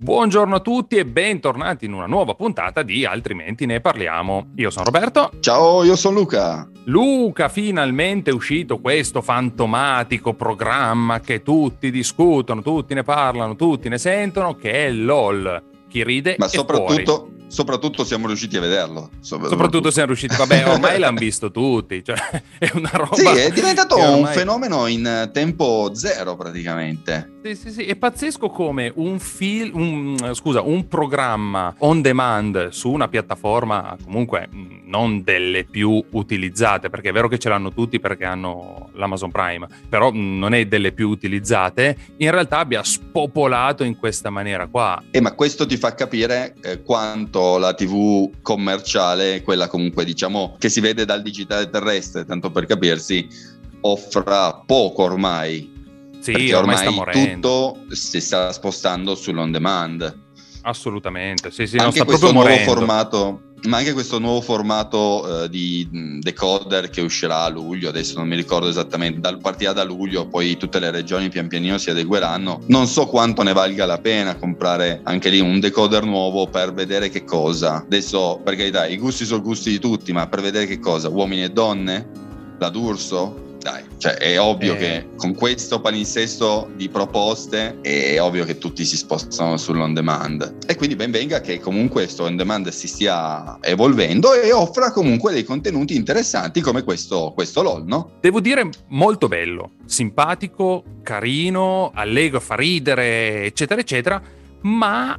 Buongiorno a tutti e bentornati in una nuova puntata di Altrimenti ne parliamo. Io sono Roberto. Ciao, io sono Luca. Luca, finalmente è uscito questo fantomatico programma che tutti discutono, tutti ne parlano, tutti ne sentono, che è LOL. Chi ride Ma soprattutto fuori soprattutto siamo riusciti a vederlo. Soprattutto siamo riusciti, vabbè, ormai l'hanno visto tutti, cioè è una roba. Sì, è diventato ormai... un fenomeno in tempo zero praticamente. Sì, sì, sì, è pazzesco come un film, un, scusa, un programma on demand su una piattaforma comunque non delle più utilizzate, perché è vero che ce l'hanno tutti perché hanno l'Amazon Prime, però non è delle più utilizzate, in realtà abbia spopolato in questa maniera qua. Eh, ma questo ti fa capire eh, quanto la TV commerciale, quella comunque diciamo che si vede dal digitale terrestre, tanto per capirsi, offra poco ormai. Sì, perché ormai, ormai tutto si sta spostando sull'on demand. Assolutamente, sì, sì, anche questo nuovo formato ma anche questo nuovo formato uh, di decoder che uscirà a luglio, adesso non mi ricordo esattamente, dal, partirà da luglio, poi tutte le regioni pian pianino si adegueranno. Non so quanto ne valga la pena comprare anche lì un decoder nuovo per vedere che cosa. Adesso, per carità, i gusti sono gusti di tutti, ma per vedere che cosa? Uomini e donne? La D'Urso? Dai, cioè è ovvio eh. che con questo palinsesto di proposte è ovvio che tutti si spostano sull'on demand e quindi ben venga che comunque questo on demand si stia evolvendo e offra comunque dei contenuti interessanti come questo, questo LOL, no? Devo dire molto bello, simpatico, carino, allegro, fa ridere, eccetera, eccetera, ma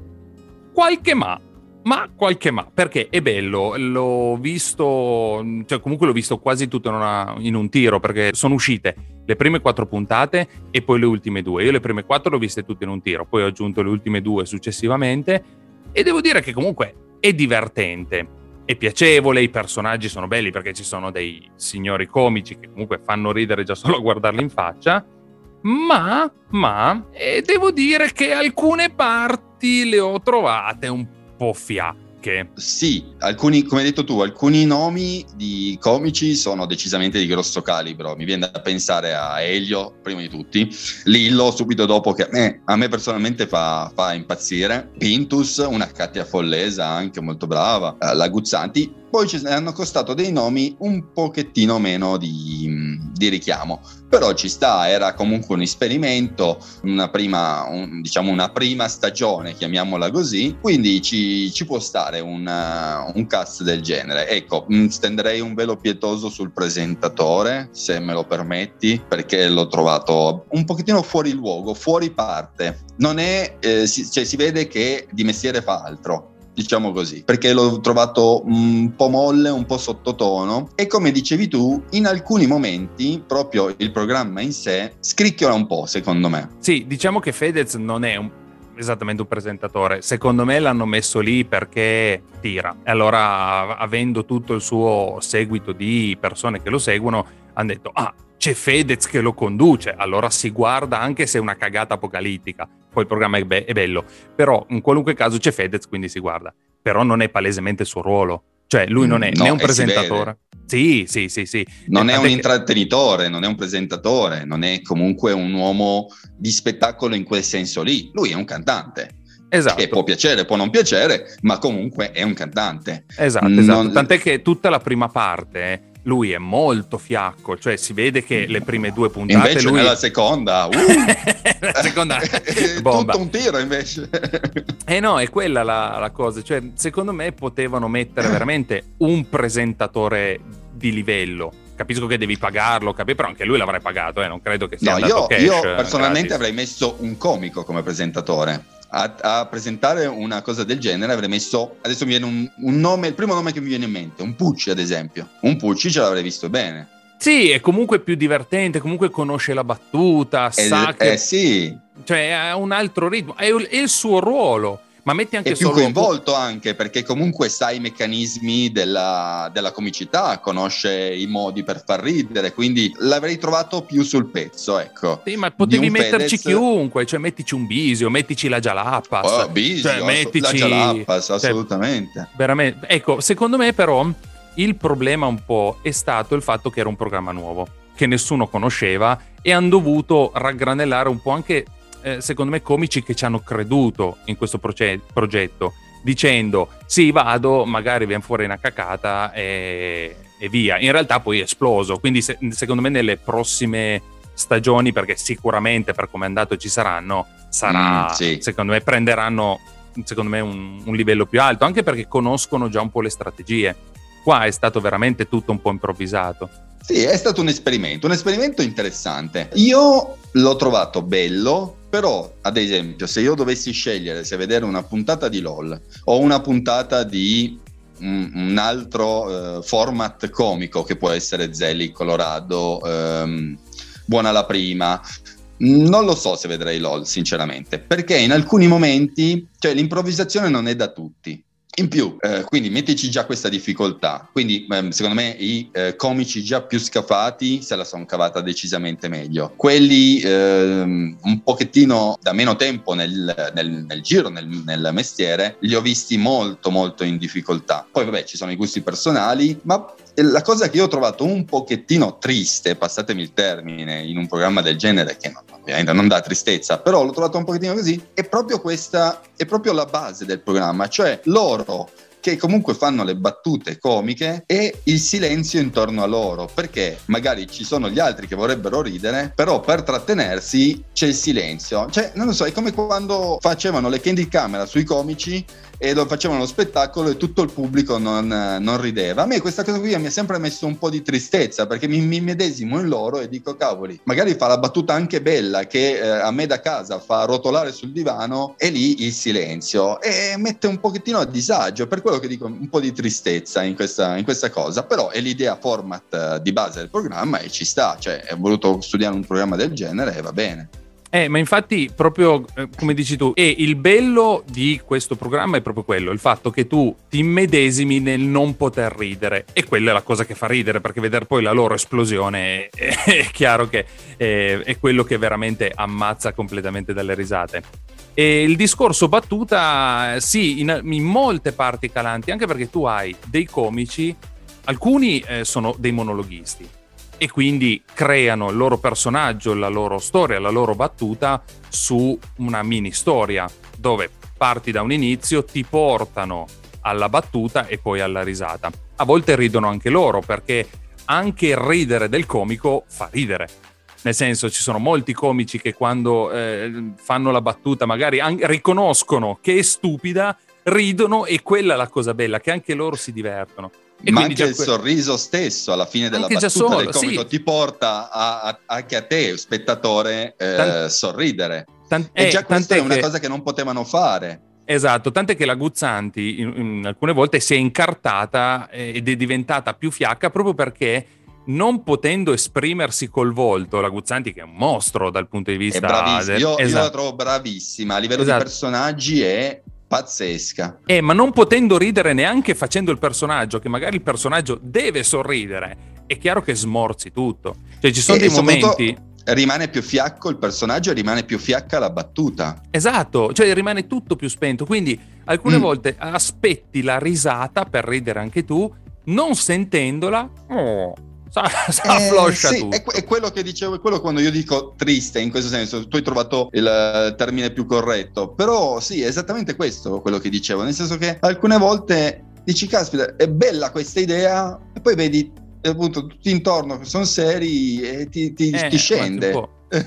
qualche ma ma qualche ma, perché è bello, l'ho visto, cioè comunque l'ho visto quasi tutto in, una, in, un tiro, perché sono uscite le prime quattro puntate e poi le ultime due. Io le prime quattro le ho viste tutte in un tiro, poi ho aggiunto le ultime due successivamente e devo dire che comunque è divertente, è piacevole, i personaggi sono belli perché ci sono dei signori comici che comunque fanno ridere già solo a guardarli in faccia, ma, ma, e devo dire che alcune parti le ho trovate un po' po' fiacche. Sì, alcuni, come hai detto tu, alcuni nomi di comici sono decisamente di grosso calibro. Mi viene da pensare a Elio, prima di tutti, Lillo, subito dopo che eh, a me personalmente fa, fa impazzire, Pintus, una Katia Follesa anche molto brava, eh, la Guzzanti, poi ci hanno costato dei nomi un pochettino meno di, di, richiamo, però ci sta, era comunque un esperimento, una prima, un, diciamo una prima stagione, chiamiamola così, quindi ci, ci può stare una, un cast del genere. Ecco, mm, stenderei un velo pietoso sul presentatore, se me lo permetti, perché l'ho trovato un pochettino fuori luogo, fuori parte. Non è, eh, si, cioè, si vede che di mestiere fa altro diciamo così, perché l'ho trovato un po' molle, un po' sottotono e come dicevi tu, in alcuni momenti proprio il programma in sé scricchiola un po', secondo me. Sì, diciamo che Fedez non è un esattamente un presentatore. Secondo me l'hanno messo lì perché tira. E allora, avendo tutto il suo seguito di persone che lo seguono, hanno detto: Ah, c'è Fedez che lo conduce, allora si guarda anche se è una cagata apocalittica. Poi il programma è, be- è bello, però in qualunque caso c'è Fedez, quindi si guarda. Però non è palesemente il suo ruolo. Cioè, lui non è mm, no, né un presentatore. Sì, sì, sì, sì. Non è un intrattenitore, non è un presentatore, non è comunque un uomo di spettacolo in quel senso lì. Lui è un cantante. Esatto. Che può piacere, può non piacere, ma comunque è un cantante. Esatto, esatto. Tant'è che tutta la prima parte lui è molto fiacco, cioè si vede che le prime due puntate... Invece lui... nella seconda... Uh, la seconda... bomba. Tutto un tiro invece. eh no, è quella la, la cosa, cioè secondo me potevano mettere veramente un presentatore di livello capisco che devi pagarlo, capi- però anche lui l'avrei pagato, eh? non credo che sia no, io, io personalmente gratis. avrei messo un comico come presentatore a, a, presentare una cosa del genere avrei messo, adesso mi viene un, un, nome, il primo nome che mi viene in mente, un Pucci ad esempio. Un Pucci ce l'avrei visto bene. Sì, è comunque più divertente, comunque conosce la battuta, eh, sa che... Eh sì. Cioè ha un altro ritmo, è, è il suo ruolo ma metti anche è più coinvolto anche perché comunque sa i meccanismi della, della, comicità, conosce i modi per far ridere, quindi l'avrei trovato più sul pezzo, ecco. Sì, ma potevi metterci Fedez... chiunque, cioè mettici un Bisio, mettici la Jalapas. Oh, Bisio, cioè, mettici... la Jalapas, cioè, assolutamente. Cioè, veramente. Ecco, secondo me però il problema un po' è stato il fatto che era un programma nuovo, che nessuno conosceva e hanno dovuto raggranellare un po' anche eh, secondo me, comici che ci hanno creduto in questo proce- progetto, dicendo sì, vado, magari viene fuori una cacata e, e via. In realtà poi è esploso, quindi se, secondo me nelle prossime stagioni, perché sicuramente per come è andato ci saranno, sarà, mm, sì. secondo me, prenderanno secondo me un, un livello più alto, anche perché conoscono già un po' le strategie. Qua è stato veramente tutto un po' improvvisato. Sì, è stato un esperimento, un esperimento interessante. Io l'ho trovato bello, però, ad esempio, se io dovessi scegliere se vedere una puntata di LOL o una puntata di un, un altro uh, format comico che può essere Zelly, Colorado, um, Buona la prima, non lo so se vedrei LOL, sinceramente, perché in alcuni momenti, cioè l'improvvisazione non è da tutti. In più, eh, quindi mettici già questa difficoltà. Quindi, ehm, secondo me, i eh, comici già più scafati se la sono cavata decisamente meglio. Quelli ehm, un pochettino da meno tempo nel, nel, nel giro, nel, nel, mestiere, li ho visti molto, molto in difficoltà. Poi, vabbè, ci sono i gusti personali, ma la cosa che io ho trovato un pochettino triste, passatemi il termine, in un programma del genere, che non, ovviamente non dà tristezza, però l'ho trovato un pochettino così, è proprio questa, è proprio la base del programma, cioè loro level che comunque fanno le battute comiche e il silenzio intorno a loro, perché magari ci sono gli altri che vorrebbero ridere, però per trattenersi c'è il silenzio. Cioè, non lo so, è come quando facevano le candy camera sui comici e lo facevano lo spettacolo e tutto il pubblico non, non, rideva. A me questa cosa qui mi ha sempre messo un po' di tristezza perché mi, mi medesimo in loro e dico cavoli, magari fa la battuta anche bella che eh, a me da casa fa rotolare sul divano e lì il silenzio e mette un pochettino a disagio, per quello che dico un po' di tristezza in questa, in questa cosa, però è l'idea format eh, di base del programma e ci sta, cioè ho voluto studiare un programma del genere e va bene. Eh, ma infatti, proprio eh, come dici tu, e il bello di questo programma è proprio quello, il fatto che tu ti immedesimi nel non poter ridere. E quella è la cosa che fa ridere, perché vedere poi la loro esplosione è, è chiaro che è, è, quello che veramente ammazza completamente dalle risate. E il discorso battuta, sì, in, in molte parti calanti, anche perché tu hai dei comici, alcuni eh, sono dei monologhisti e quindi creano il loro personaggio, la loro storia, la loro battuta su una mini storia dove parti da un inizio, ti portano alla battuta e poi alla risata. A volte ridono anche loro perché anche il ridere del comico fa ridere. Nel senso, ci sono molti comici che quando eh, fanno la battuta magari anche, riconoscono che è stupida, ridono e quella è la cosa bella, che anche loro si divertono. E Ma anche il que... sorriso stesso alla fine della battuta solo, del comico sì. ti porta a, a, anche a te, spettatore, eh, Tant... sorridere. Tant... e eh, già questa è una che... cosa che non potevano fare. Esatto, tant'è che la Guzzanti in, in alcune volte si è incartata eh, ed è diventata più fiacca proprio perché non potendo esprimersi col volto, la Guzzanti che è un mostro dal punto di vista... È bravissima, del... io, esatto. io, la esatto. trovo bravissima, a livello esatto. di personaggi è pazzesca. Eh, ma non potendo ridere neanche facendo il personaggio, che magari il personaggio deve sorridere, è chiaro che smorzi tutto. Cioè ci sono e, dei momenti rimane più fiacco il personaggio e rimane più fiacca la battuta. Esatto, cioè rimane tutto più spento. Quindi alcune mm. volte aspetti la risata per ridere anche tu, non sentendola. Oh, S'affloscia eh, sì, è, è, quello che dicevo, è quello quando io dico triste in questo senso, tu hai trovato il termine più corretto, però sì, è esattamente questo quello che dicevo, nel senso che alcune volte dici caspita, è bella questa idea e poi vedi appunto tutti intorno che sono seri e ti, ti, eh, ti scende.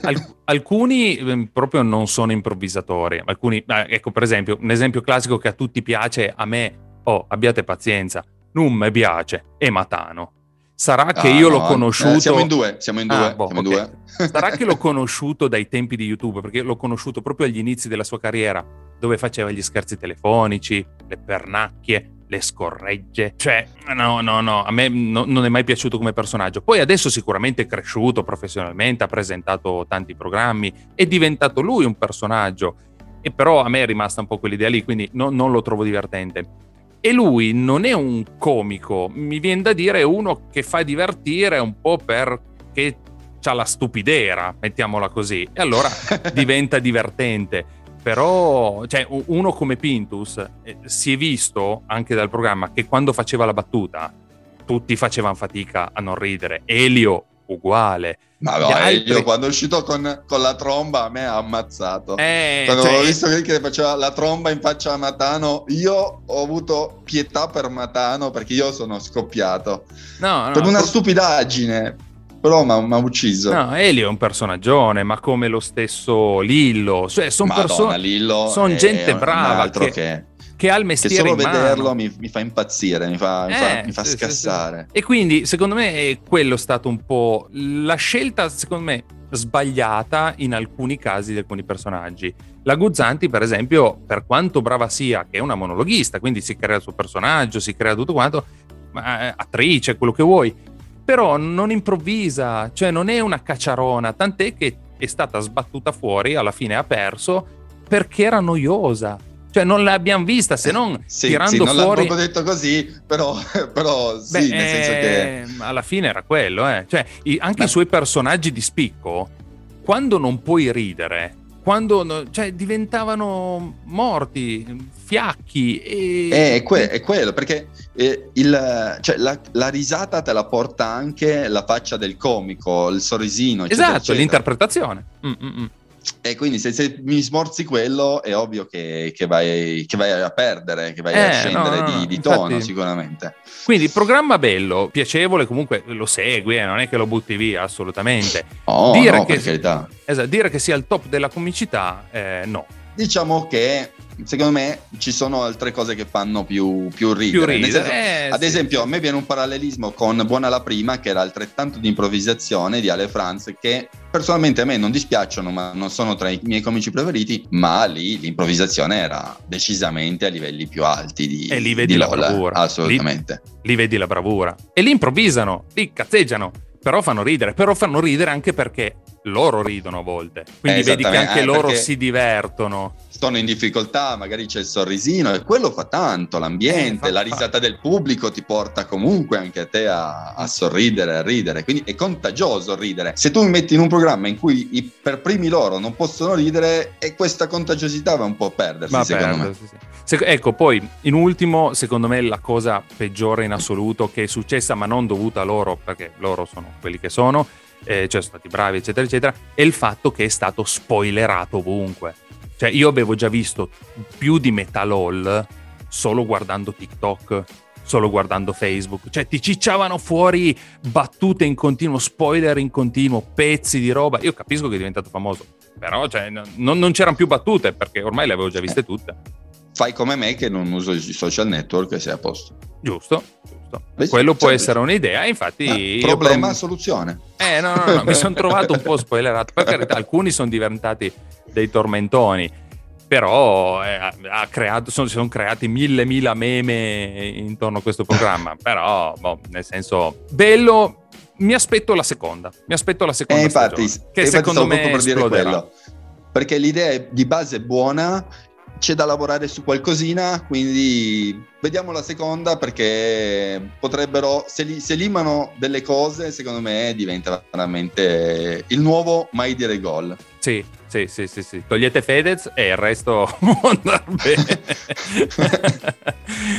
Alc- alcuni eh, proprio non sono improvvisatori, alcuni, eh, ecco per esempio, un esempio classico che a tutti piace, a me, oh abbiate pazienza, non mi piace, è Matano Sarà che ah, io no, l'ho conosciuto. Eh, siamo in due, siamo in due. Ah, boh, siamo okay. in due. Sarà che l'ho conosciuto dai tempi di YouTube, perché l'ho conosciuto proprio agli inizi della sua carriera, dove faceva gli scherzi telefonici, le pernacchie, le scorregge. Cioè, no, no, no, a me no, non è mai piaciuto come personaggio. Poi adesso sicuramente è cresciuto professionalmente, ha presentato tanti programmi, è diventato lui un personaggio. E però a me è rimasta un po' quell'idea lì, quindi no, non lo trovo divertente. E lui non è un comico, mi viene da dire uno che fa divertire un po' perché ha la stupidera, mettiamola così, e allora diventa divertente. Però, cioè, uno come Pintus eh, si è visto anche dal programma che quando faceva la battuta tutti facevano fatica a non ridere. Elio uguale. Ma no, altri... io quando è uscito con, con, la tromba a me ha ammazzato. Eh, quando cioè... ho visto che faceva la tromba in faccia a Matano, io ho avuto pietà per Matano perché io sono scoppiato. No, no, per una stupidaggine. Però mi ha ucciso. No, Elio è un personaggione, ma come lo stesso Lillo. Cioè, sono persone. Sono gente brava. Che... che che ha il mestiere che solo vederlo mi, mi, fa impazzire, mi fa, mi fa, eh, mi fa sì, scassare. Sì, sì. E quindi, secondo me, è quello stato un po' la scelta, secondo me, sbagliata in alcuni casi di alcuni personaggi. La Guzzanti, per esempio, per quanto brava sia, che è una monologhista, quindi si crea il suo personaggio, si crea tutto quanto, ma, attrice, quello che vuoi, però non improvvisa, cioè non è una cacciarona, tant'è che è stata sbattuta fuori, alla fine ha perso perché era noiosa cioè non l'abbiamo vista se non sì, tirando sì, non fuori... Non detto così, però, però sì, Beh, nel senso che... Ehm, alla fine era quello, eh. Cioè, anche Beh. i suoi personaggi di spicco, quando non puoi ridere, quando cioè, diventavano morti, fiacchi. E... Eh, è, que- è quello, perché eh, il, cioè, la, la, risata te la porta anche la faccia del comico, il sorrisino. Eccetera, esatto, eccetera. l'interpretazione. Mm-mm. E quindi se, se, mi smorzi quello è ovvio che, che, vai, che vai, a perdere, che vai eh, a scendere no, no, di, di tono infatti, sicuramente. Quindi programma bello, piacevole, comunque lo segui, eh, non è che lo butti via assolutamente. Oh, dire, no, che, esatto, dire che sia il top della comicità, eh, no. Diciamo che secondo me ci sono altre cose che fanno più, più ridere. Più ridere. Senso, eh, ad esempio, sì. a me viene un parallelismo con Buona la prima, che era altrettanto di improvvisazione di Ale Franz, che personalmente a me non dispiacciono, ma non sono tra i miei comici preferiti, ma lì l'improvvisazione era decisamente a livelli più alti di, e lì vedi di la Lola, bravura. assolutamente. Lì, lì vedi la bravura. E lì improvvisano, lì cazzeggiano però fanno ridere, però fanno ridere anche perché loro ridono a volte, quindi eh, vedi che anche eh, loro si divertono. Sono in difficoltà, magari c'è il sorrisino e quello fa tanto, l'ambiente, eh, fa, la risata fa. del pubblico ti porta comunque anche a te a, a, sorridere, a ridere, quindi è contagioso ridere. Se tu mi metti in un programma in cui i, per primi loro non possono ridere e questa contagiosità va un po' a perdersi, va secondo perdersi, me. Sì. Se, ecco, poi in ultimo, secondo me la cosa peggiore in assoluto che è successa, ma non dovuta a loro, perché loro sono quelli che sono, eh, cioè sono stati bravi, eccetera, eccetera, è il fatto che è stato spoilerato ovunque. Cioè, io avevo già visto più di Metal Hall solo guardando TikTok, solo guardando Facebook. Cioè, ti cicciavano fuori battute in continuo, spoiler in continuo, pezzi di roba. Io capisco che è diventato famoso, però cioè, non, non c'erano più battute perché ormai le avevo già viste tutte fai come me che non uso i social network e sei a posto. Giusto, Beh, Quello può essere un'idea, infatti... Ah, problema, prom- soluzione. Eh, no, no, no, mi sono trovato un po' spoilerato. Per carità, alcuni sono diventati dei tormentoni, però eh, creato, sono, si sono creati mille, mille meme intorno a questo programma. però, boh, nel senso, bello, mi aspetto la seconda. Mi aspetto la seconda eh, infatti, stagione, che secondo me per dire quello. Perché l'idea di base è buona c'è da lavorare su qualcosina, quindi vediamo la seconda perché potrebbero, se, li, se limano delle cose, secondo me diventa veramente il nuovo mai dire gol. Sì, sì, sì, sì, sì. Togliete Fedez e il resto può andare bene.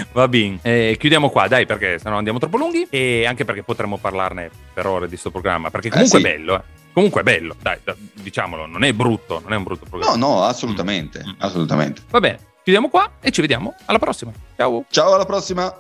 Va bene, eh, chiudiamo qua, dai, perché sennò andiamo troppo lunghi e anche perché potremmo parlarne per ore di questo programma, perché comunque eh sì. è bello, eh. Comunque è bello, dai, diciamolo, non è brutto, non è un brutto programma. No, no, assolutamente, mm. assolutamente. Va bene, chiudiamo qua e ci vediamo alla prossima. Ciao. Ciao, alla prossima.